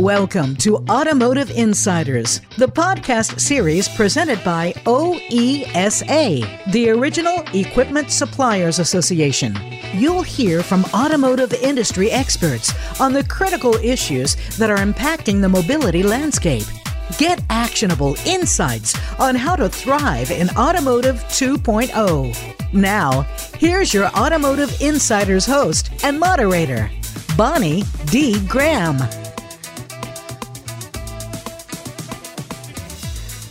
Welcome to Automotive Insiders, the podcast series presented by OESA, the Original Equipment Suppliers Association. You'll hear from automotive industry experts on the critical issues that are impacting the mobility landscape. Get actionable insights on how to thrive in Automotive 2.0. Now, here's your Automotive Insiders host and moderator, Bonnie D. Graham.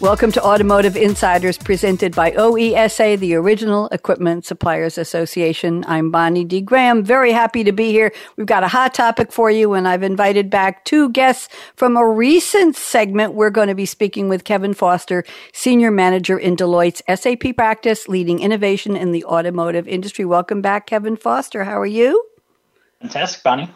Welcome to Automotive Insiders presented by OESA, the Original Equipment Suppliers Association. I'm Bonnie D. Graham. Very happy to be here. We've got a hot topic for you, and I've invited back two guests from a recent segment. We're going to be speaking with Kevin Foster, Senior Manager in Deloitte's SAP practice, leading innovation in the automotive industry. Welcome back, Kevin Foster. How are you? Fantastic, Bonnie.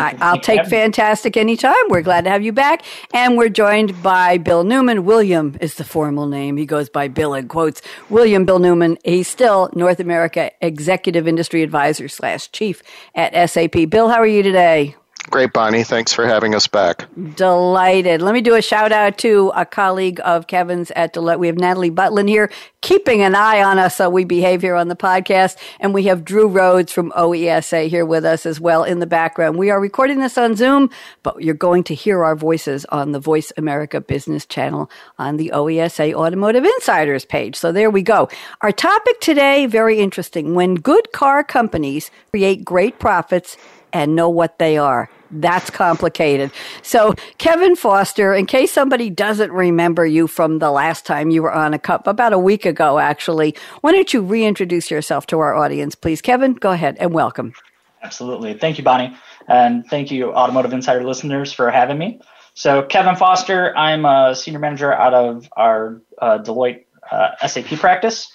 I, will take fantastic anytime. We're glad to have you back. And we're joined by Bill Newman. William is the formal name. He goes by Bill in quotes. William Bill Newman. He's still North America Executive Industry Advisor slash Chief at SAP. Bill, how are you today? Great, Bonnie. Thanks for having us back. Delighted. Let me do a shout out to a colleague of Kevin's at Deloitte. We have Natalie Butlin here, keeping an eye on us so we behave here on the podcast. And we have Drew Rhodes from OESA here with us as well in the background. We are recording this on Zoom, but you're going to hear our voices on the Voice America Business Channel on the OESA Automotive Insiders page. So there we go. Our topic today, very interesting. When good car companies create great profits and know what they are. That's complicated. So, Kevin Foster, in case somebody doesn't remember you from the last time you were on a cup, about a week ago, actually, why don't you reintroduce yourself to our audience, please? Kevin, go ahead and welcome. Absolutely. Thank you, Bonnie. And thank you, Automotive Insider listeners, for having me. So, Kevin Foster, I'm a senior manager out of our uh, Deloitte uh, SAP practice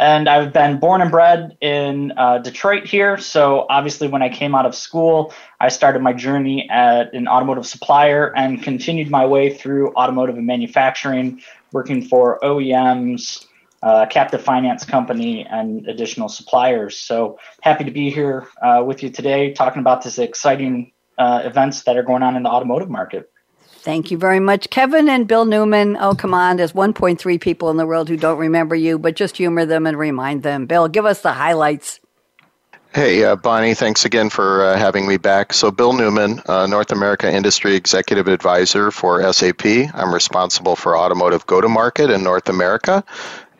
and I've been born and bred in uh, Detroit here. So obviously, when I came out of school, I started my journey at an automotive supplier and continued my way through automotive and manufacturing, working for OEMs, uh, captive finance company, and additional suppliers. So happy to be here uh, with you today, talking about this exciting uh, events that are going on in the automotive market. Thank you very much, Kevin and Bill Newman. Oh, come on. There's 1.3 people in the world who don't remember you, but just humor them and remind them. Bill, give us the highlights. Hey, uh, Bonnie, thanks again for uh, having me back. So, Bill Newman, uh, North America Industry Executive Advisor for SAP. I'm responsible for automotive go to market in North America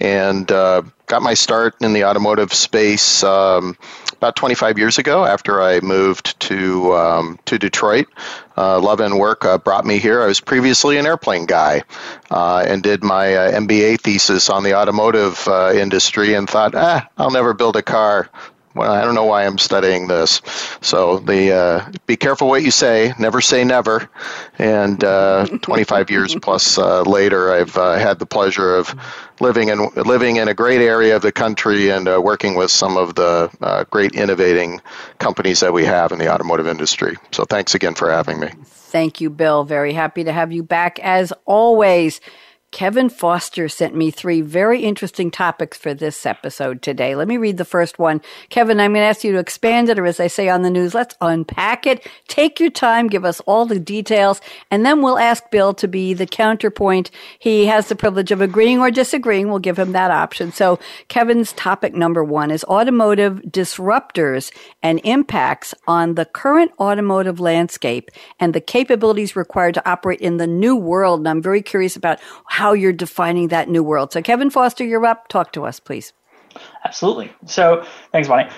and uh, got my start in the automotive space um, about 25 years ago after I moved to um, to Detroit. Uh, love and work uh, brought me here. I was previously an airplane guy uh, and did my uh, MBA thesis on the automotive uh, industry and thought, ah, I'll never build a car well, I don't know why I'm studying this. So the uh, be careful what you say. Never say never. And uh, 25 years plus uh, later, I've uh, had the pleasure of living in living in a great area of the country and uh, working with some of the uh, great innovating companies that we have in the automotive industry. So thanks again for having me. Thank you, Bill. Very happy to have you back as always. Kevin Foster sent me three very interesting topics for this episode today. Let me read the first one. Kevin, I'm going to ask you to expand it, or as I say on the news, let's unpack it. Take your time, give us all the details, and then we'll ask Bill to be the counterpoint. He has the privilege of agreeing or disagreeing. We'll give him that option. So, Kevin's topic number one is automotive disruptors and impacts on the current automotive landscape and the capabilities required to operate in the new world. And I'm very curious about how you're defining that new world. So, Kevin Foster, you're up. Talk to us, please. Absolutely. So, thanks, Bonnie.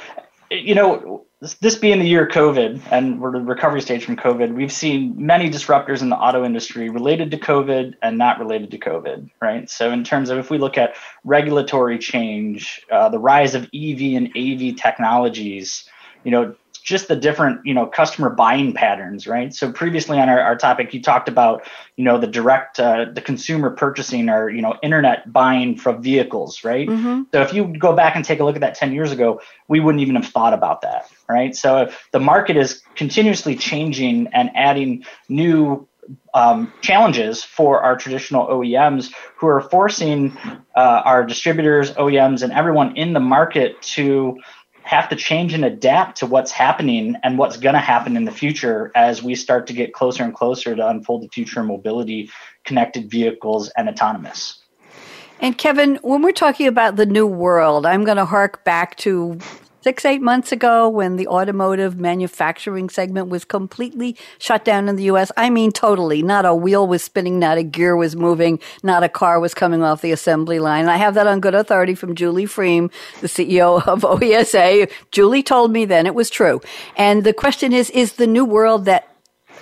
You know, this being the year COVID and we're in the recovery stage from COVID, we've seen many disruptors in the auto industry related to COVID and not related to COVID, right? So, in terms of if we look at regulatory change, uh, the rise of EV and AV technologies, you know, just the different you know customer buying patterns right? So previously on our, our topic you talked about you know the direct uh, the consumer purchasing or you know internet buying from vehicles right? Mm-hmm. so if you go back and take a look at that 10 years ago we wouldn't even have thought about that right? So the market is continuously changing and adding new um, challenges for our traditional OEMs who are forcing uh, our distributors, OEMs, and everyone in the market to have to change and adapt to what's happening and what's going to happen in the future as we start to get closer and closer to unfold the future of mobility, connected vehicles, and autonomous. And Kevin, when we're talking about the new world, I'm going to hark back to six, eight months ago when the automotive manufacturing segment was completely shut down in the U.S. I mean, totally. Not a wheel was spinning, not a gear was moving, not a car was coming off the assembly line. I have that on good authority from Julie Fream, the CEO of OESA. Julie told me then it was true. And the question is, is the new world that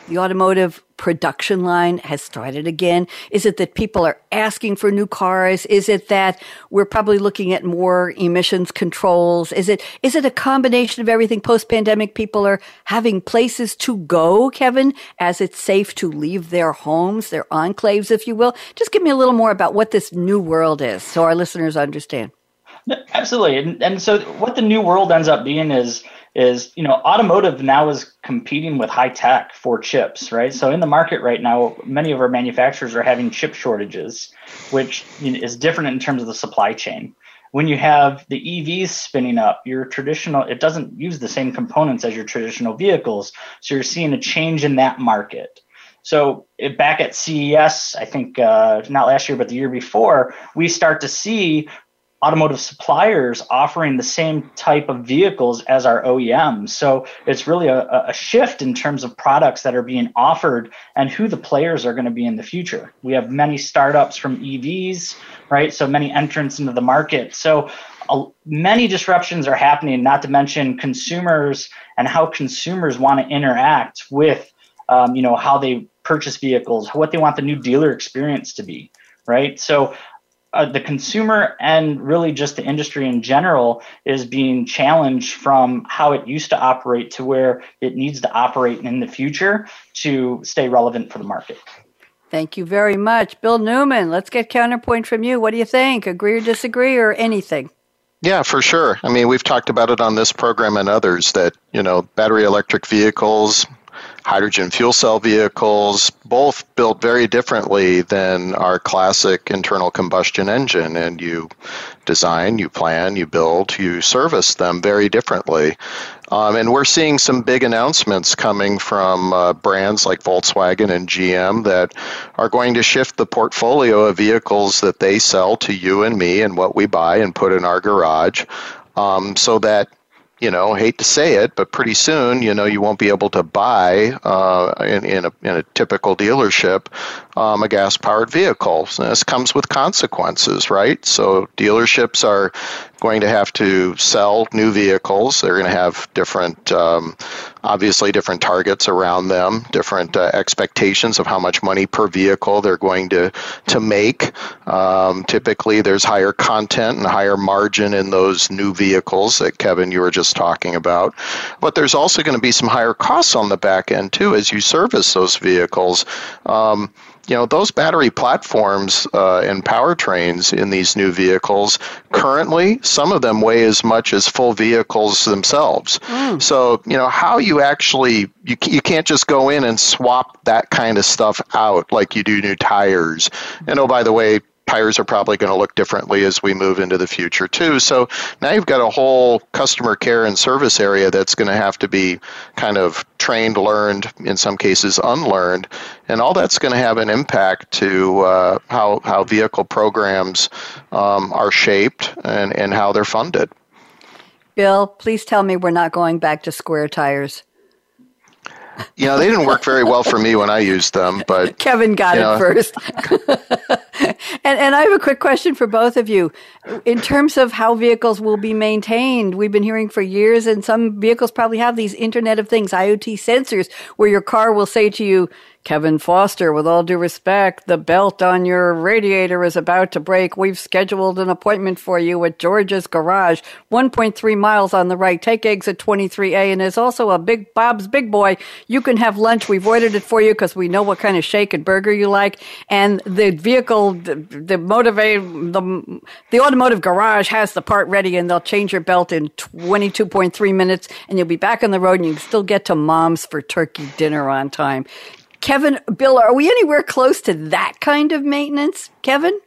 the automotive production line has started again? Is it that people are asking for new cars? Is it that we're probably looking at more emissions controls? Is it is it a combination of everything post pandemic people are having places to go, Kevin, as it's safe to leave their homes, their enclaves if you will? Just give me a little more about what this new world is so our listeners understand. Absolutely. And, and so what the new world ends up being is is you know automotive now is competing with high tech for chips right? So in the market right now many of our manufacturers are having chip shortages which is different in terms of the supply chain. When you have the evs spinning up your traditional it doesn't use the same components as your traditional vehicles. So you're seeing a change in that market. So back at ces i think uh, not last year but the year before we start to see automotive suppliers offering the same type of vehicles as our OEMs. So it's really a, a, shift in terms of products that are being offered and who the players are going to be in the future. We have many startups from EVs, right? So many entrants into the market. So many disruptions are happening, not to mention consumers and how consumers want to interact with, um, you know, how they purchase vehicles, what they want the new dealer experience to be right? So uh, the consumer and really just the industry in general is being challenged from how it used to operate to where it needs to operate in the future to stay relevant for the market. Thank you very much. Bill Newman, let's get counterpoint from you. What do you think? Agree or disagree or anything? Yeah, for sure. I mean, we've talked about it on this program and others that, you know, battery electric vehicles, hydrogen fuel cell vehicles, both built very differently than our classic internal combustion engine. And you design, you plan, you build, you service them very differently. Um, and we're seeing some big announcements coming from uh, brands like Volkswagen and GM that are going to shift the portfolio of vehicles that they sell to you and me and what we buy and put in our garage um, so that you know, hate to say it, but pretty soon, you know, you won't be able to buy uh, in, in, a, in a typical dealership um, a gas powered vehicle. this comes with consequences, right? So dealerships are going to have to sell new vehicles. They're going to have different, um, obviously, different targets around them, different uh, expectations of how much money per vehicle they're going to to make. Um, typically, there's higher content and higher margin in those new vehicles that Kevin you were just talking about. But there's also going to be some higher costs on the back end too as you service those vehicles. Um, you know those battery platforms uh, and powertrains in these new vehicles currently some of them weigh as much as full vehicles themselves mm. so you know how you actually you, you can't just go in and swap that kind of stuff out like you do new tires and oh by the way tires are probably going to look differently as we move into the future too. So now you've got a whole customer care and service area that's going to have to be kind of trained, learned, in some cases unlearned, and all that's going to have an impact to uh, how how vehicle programs um, are shaped and and how they're funded. Bill, please tell me we're not going back to square tires you know, they didn't work very well for me when I used them, but Kevin got it know. first. and, and I have a quick question for both of you. In terms of how vehicles will be maintained, we've been hearing for years, and some vehicles probably have these Internet of Things, IoT sensors, where your car will say to you, Kevin Foster, with all due respect, the belt on your radiator is about to break. We've scheduled an appointment for you at George's Garage, 1.3 miles on the right. Take at 23A. And there's also a Big Bob's Big Boy. You can have lunch. We've ordered it for you because we know what kind of shake and burger you like. And the vehicle, the, the motivate, the, the automotive garage has the part ready and they'll change your belt in 22.3 minutes and you'll be back on the road and you can still get to mom's for turkey dinner on time. Kevin, Bill, are we anywhere close to that kind of maintenance, Kevin?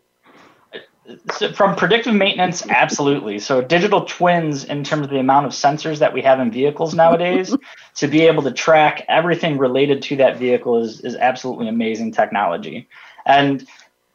so from predictive maintenance, absolutely. So digital twins, in terms of the amount of sensors that we have in vehicles nowadays, to be able to track everything related to that vehicle is is absolutely amazing technology. And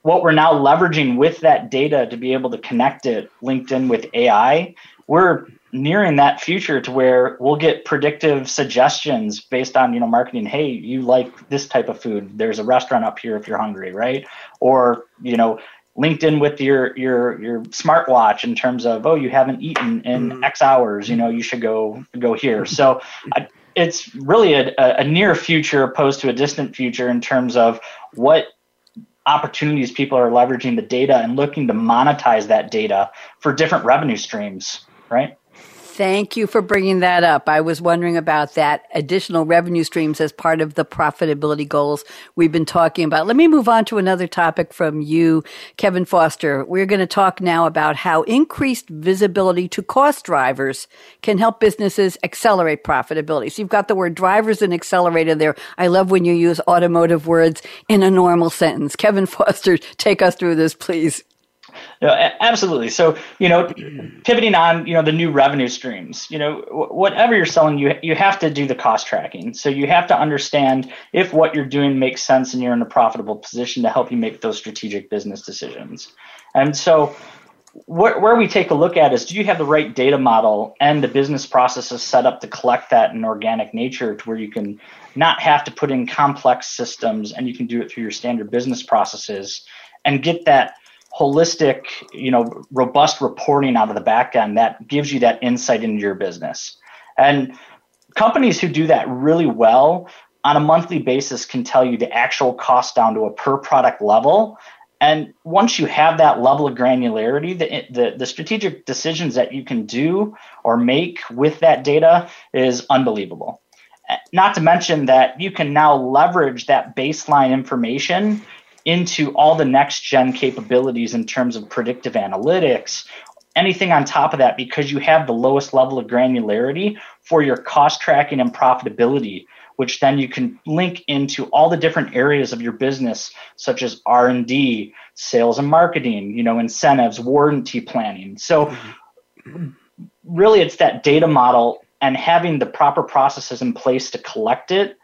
what we're now leveraging with that data to be able to connect it linked in with AI, we're nearing that future to where we'll get predictive suggestions based on you know marketing hey you like this type of food. There's a restaurant up here if you're hungry right? Or you know linked in with your your your smartwatch in terms of oh you haven't eaten in mm. x hours. You know you should go go here. So I, it's really a, a near future opposed to a distant future in terms of what opportunities people are leveraging the data and looking to monetize that data for different revenue streams right Thank you for bringing that up. I was wondering about that additional revenue streams as part of the profitability goals we've been talking about. Let me move on to another topic from you, Kevin Foster. We're going to talk now about how increased visibility to cost drivers can help businesses accelerate profitability. So you've got the word drivers and accelerator there. I love when you use automotive words in a normal sentence. Kevin Foster, take us through this, please. No, absolutely. So, you know, pivoting on, you know, the new revenue streams, you know, whatever you're selling, you you have to do the cost tracking. So you have to understand if what you're doing makes sense and you're in a profitable position to help you make those strategic business decisions. And so where, where we take a look at is do you have the right data model and the business processes set up to collect that in organic nature to where you can not have to put in complex systems and you can do it through your standard business processes and get that holistic, you know, robust reporting out of the back end that gives you that insight into your business. And companies who do that really well on a monthly basis can tell you the actual cost down to a per product level. And once you have that level of granularity, the, the, the strategic decisions that you can do or make with that data is unbelievable. Not to mention that you can now leverage that baseline information into all the next gen capabilities in terms of predictive analytics, anything on top of that, because you have the lowest level of granularity for your cost tracking and profitability which then you can link into all the different areas of your business such as r&d sales and marketing you know incentives warranty planning. So really it's that data model and having the proper processes in place to collect it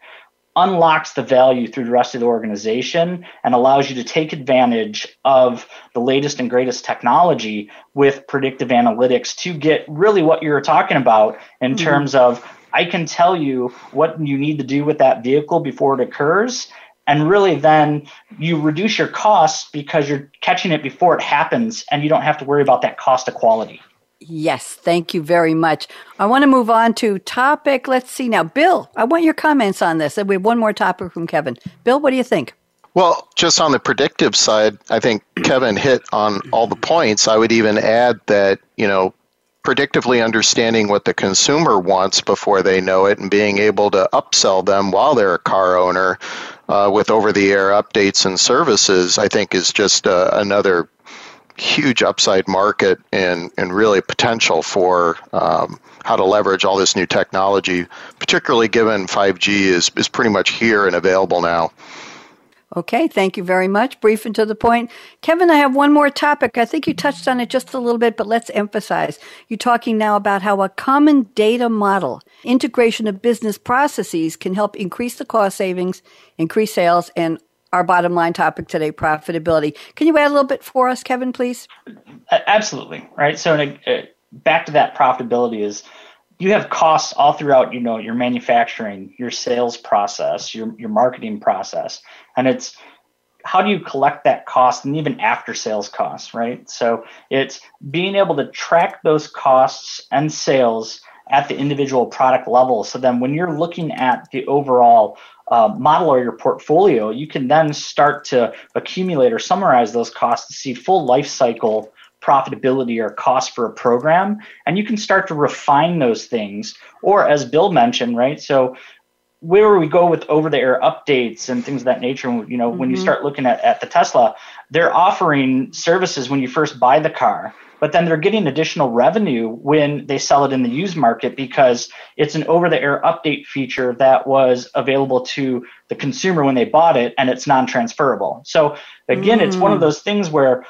unlocks the value through the rest of the organization and allows you to take advantage of the latest and greatest technology with predictive analytics to get really what you're talking about in mm-hmm. terms of I can tell you what you need to do with that vehicle before it occurs. And really, then you reduce your costs because you're catching it before it happens and you don't have to worry about that cost of quality. Yes, thank you very much. I want to move on to topic. Let's see now. Bill, I want your comments on this. We have one more topic from Kevin. Bill, what do you think? Well, just on the predictive side, I think Kevin hit on all the points. I would even add that, you know, predictively understanding what the consumer wants before they know it and being able to upsell them while they're a car owner uh, with over the air updates and services, I think is just uh, another huge upside market and, and really potential for um, how to leverage all this new technology, particularly given 5G is, is pretty much here and available now. Okay, thank you very much. Brief and to the point. Kevin, I have one more topic. I think you touched on it just a little bit, but let's emphasize. You're talking now about how a common data model, integration of business processes can help increase the cost savings, increase sales, and our bottom line topic today, profitability. Can you add a little bit for us, Kevin, please? Absolutely. Right. So uh, back to that profitability is you have costs all throughout, you know, your manufacturing, your sales process, your, your marketing process. And it's how do you collect that cost and even after sales costs, right? So it's being able to track those costs and sales at the individual product level. So then when you're looking at the overall uh, model or your portfolio, you can then start to accumulate or summarize those costs to see full life cycle profitability or cost for a program. And you can start to refine those things. Or as Bill mentioned, right? So where we go with over the air updates and things of that nature, you know, mm-hmm. when you mm-hmm. start looking at, at the Tesla, they're offering services when you first buy the car but then they're getting additional revenue when they sell it in the used market because it's an over the air update feature that was available to the consumer when they bought it and it's non transferable. So, again, mm. it's one of those things where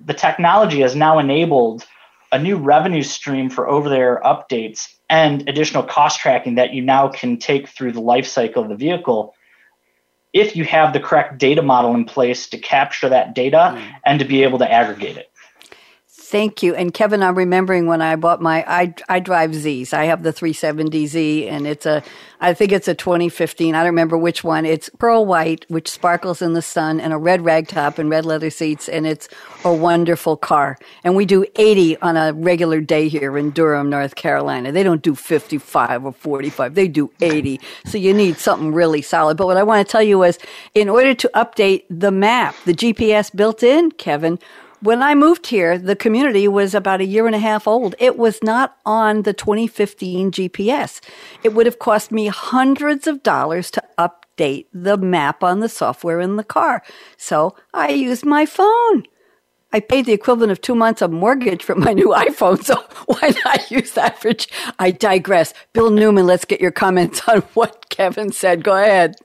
the technology has now enabled a new revenue stream for over the air updates and additional cost tracking that you now can take through the life cycle of the vehicle if you have the correct data model in place to capture that data mm. and to be able to aggregate it. Thank you. And Kevin, I'm remembering when I bought my, I, I drive Zs. I have the 370Z and it's a, I think it's a 2015. I don't remember which one. It's pearl white, which sparkles in the sun and a red rag top and red leather seats. And it's a wonderful car. And we do 80 on a regular day here in Durham, North Carolina. They don't do 55 or 45. They do 80. So you need something really solid. But what I want to tell you is in order to update the map, the GPS built in, Kevin, when I moved here, the community was about a year and a half old. It was not on the 2015 GPS. It would have cost me hundreds of dollars to update the map on the software in the car. So I used my phone. I paid the equivalent of two months of mortgage for my new iPhone, so why not use that for? I digress. Bill Newman, let's get your comments on what Kevin said. Go ahead.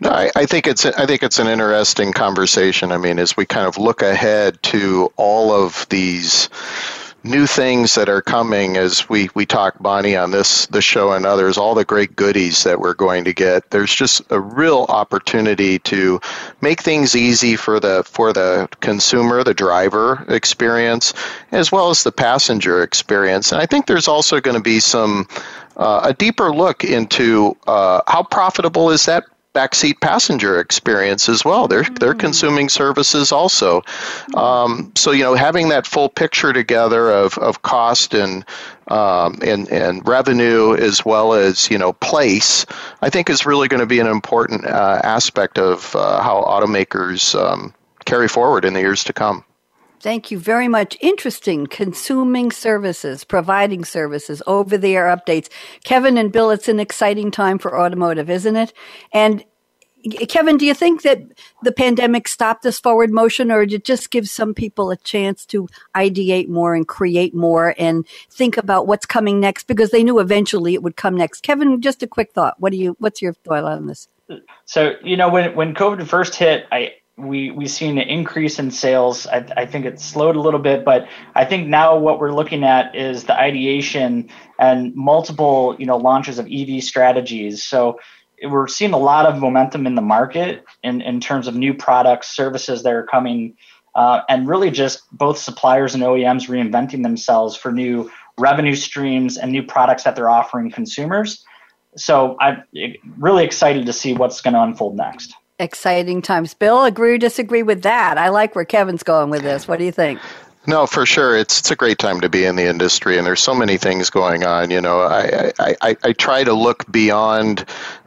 No, I, I, think it's I think it's an interesting conversation. I mean, as we kind of look ahead to all of these new things that are coming as we, we talk Bonnie on this the show and others, all the great goodies that we're going to get. There's just a real opportunity to make things easy for the for the consumer, the driver experience, as well as the passenger experience. And I think there's also going to be some uh, a deeper look into uh, how profitable is that backseat passenger experience as well. They're mm-hmm. they're consuming services also. Um, so you know, having that full picture together of, of cost and um, and and revenue as well as you know place, I think is really going to be an important uh, aspect of uh, how automakers um, carry forward in the years to come. Thank you very much. Interesting. Consuming services, providing services, over the air updates. Kevin and Bill, it's an exciting time for automotive, isn't it? And Kevin, do you think that the pandemic stopped this forward motion or did it just give some people a chance to ideate more and create more and think about what's coming next because they knew eventually it would come next? Kevin, just a quick thought. What do you, what's your thought on this? So, you know, when, when COVID first hit, I, we we've seen an increase in sales. I, I, think it's slowed a little bit, but I think now what we're looking at is the ideation and multiple you know launches of EV strategies. So we're seeing a lot of momentum in the market in, in terms of new products, services that are coming, uh, and really just both suppliers and OEMs reinventing themselves for new revenue streams and new products that they're offering consumers. So I'm really excited to see what's going to unfold next exciting times. Bill, agree or disagree with that? I like where Kevin's going with this. What do you think? No, for sure. It's it's a great time to be in the industry, and there's so many things going on. You know, I I, I, I try to look beyond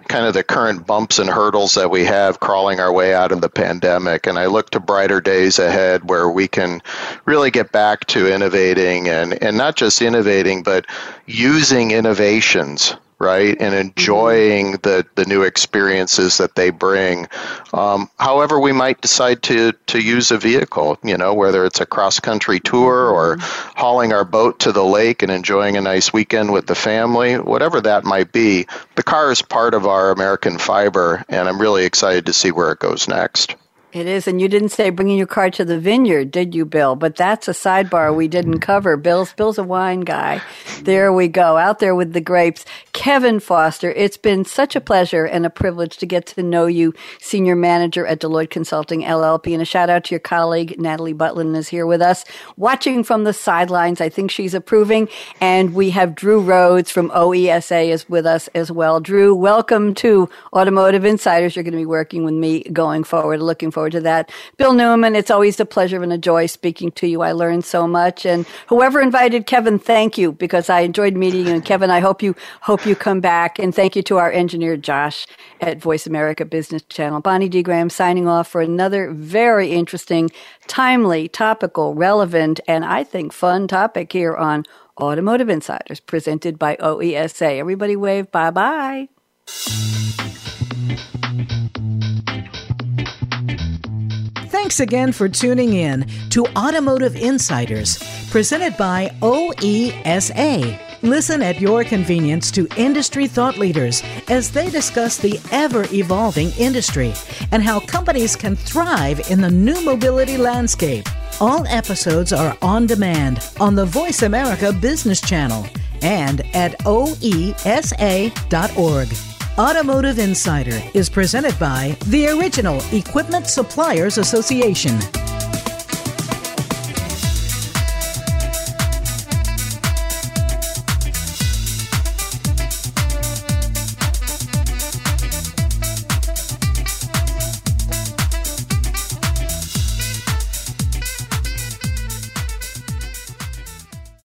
kind of the current bumps and hurdles that we have crawling our way out of the pandemic. And I look to brighter days ahead where we can really get back to innovating and, and not just innovating, but using innovations right? And mm-hmm. enjoying the, the new experiences that they bring. Um, however, we might decide to, to use a vehicle, you know, whether it's a cross country tour or mm-hmm. hauling our boat to the lake and enjoying a nice weekend with the family, whatever that might be. The car is part of our American fiber, and I'm really excited to see where it goes next. It is, and you didn't say bringing your car to the vineyard, did you, Bill? But that's a sidebar we didn't cover. Bill's Bill's a wine guy. There we go, out there with the grapes. Kevin Foster, it's been such a pleasure and a privilege to get to know you, senior manager at Deloitte Consulting LLP, and a shout out to your colleague Natalie Butlin is here with us, watching from the sidelines. I think she's approving, and we have Drew Rhodes from OESA is with us as well. Drew, welcome to Automotive Insiders. You're going to be working with me going forward. Looking forward forward to that. Bill Newman, it's always a pleasure and a joy speaking to you. I learned so much. And whoever invited Kevin, thank you because I enjoyed meeting you. And Kevin, I hope you hope you come back. And thank you to our engineer Josh at Voice America Business Channel. Bonnie D. Graham signing off for another very interesting, timely, topical, relevant, and I think fun topic here on Automotive Insiders presented by OESA. Everybody wave bye bye. Thanks again for tuning in to Automotive Insiders, presented by OESA. Listen at your convenience to industry thought leaders as they discuss the ever evolving industry and how companies can thrive in the new mobility landscape. All episodes are on demand on the Voice America Business Channel and at oesa.org. Automotive Insider is presented by the Original Equipment Suppliers Association.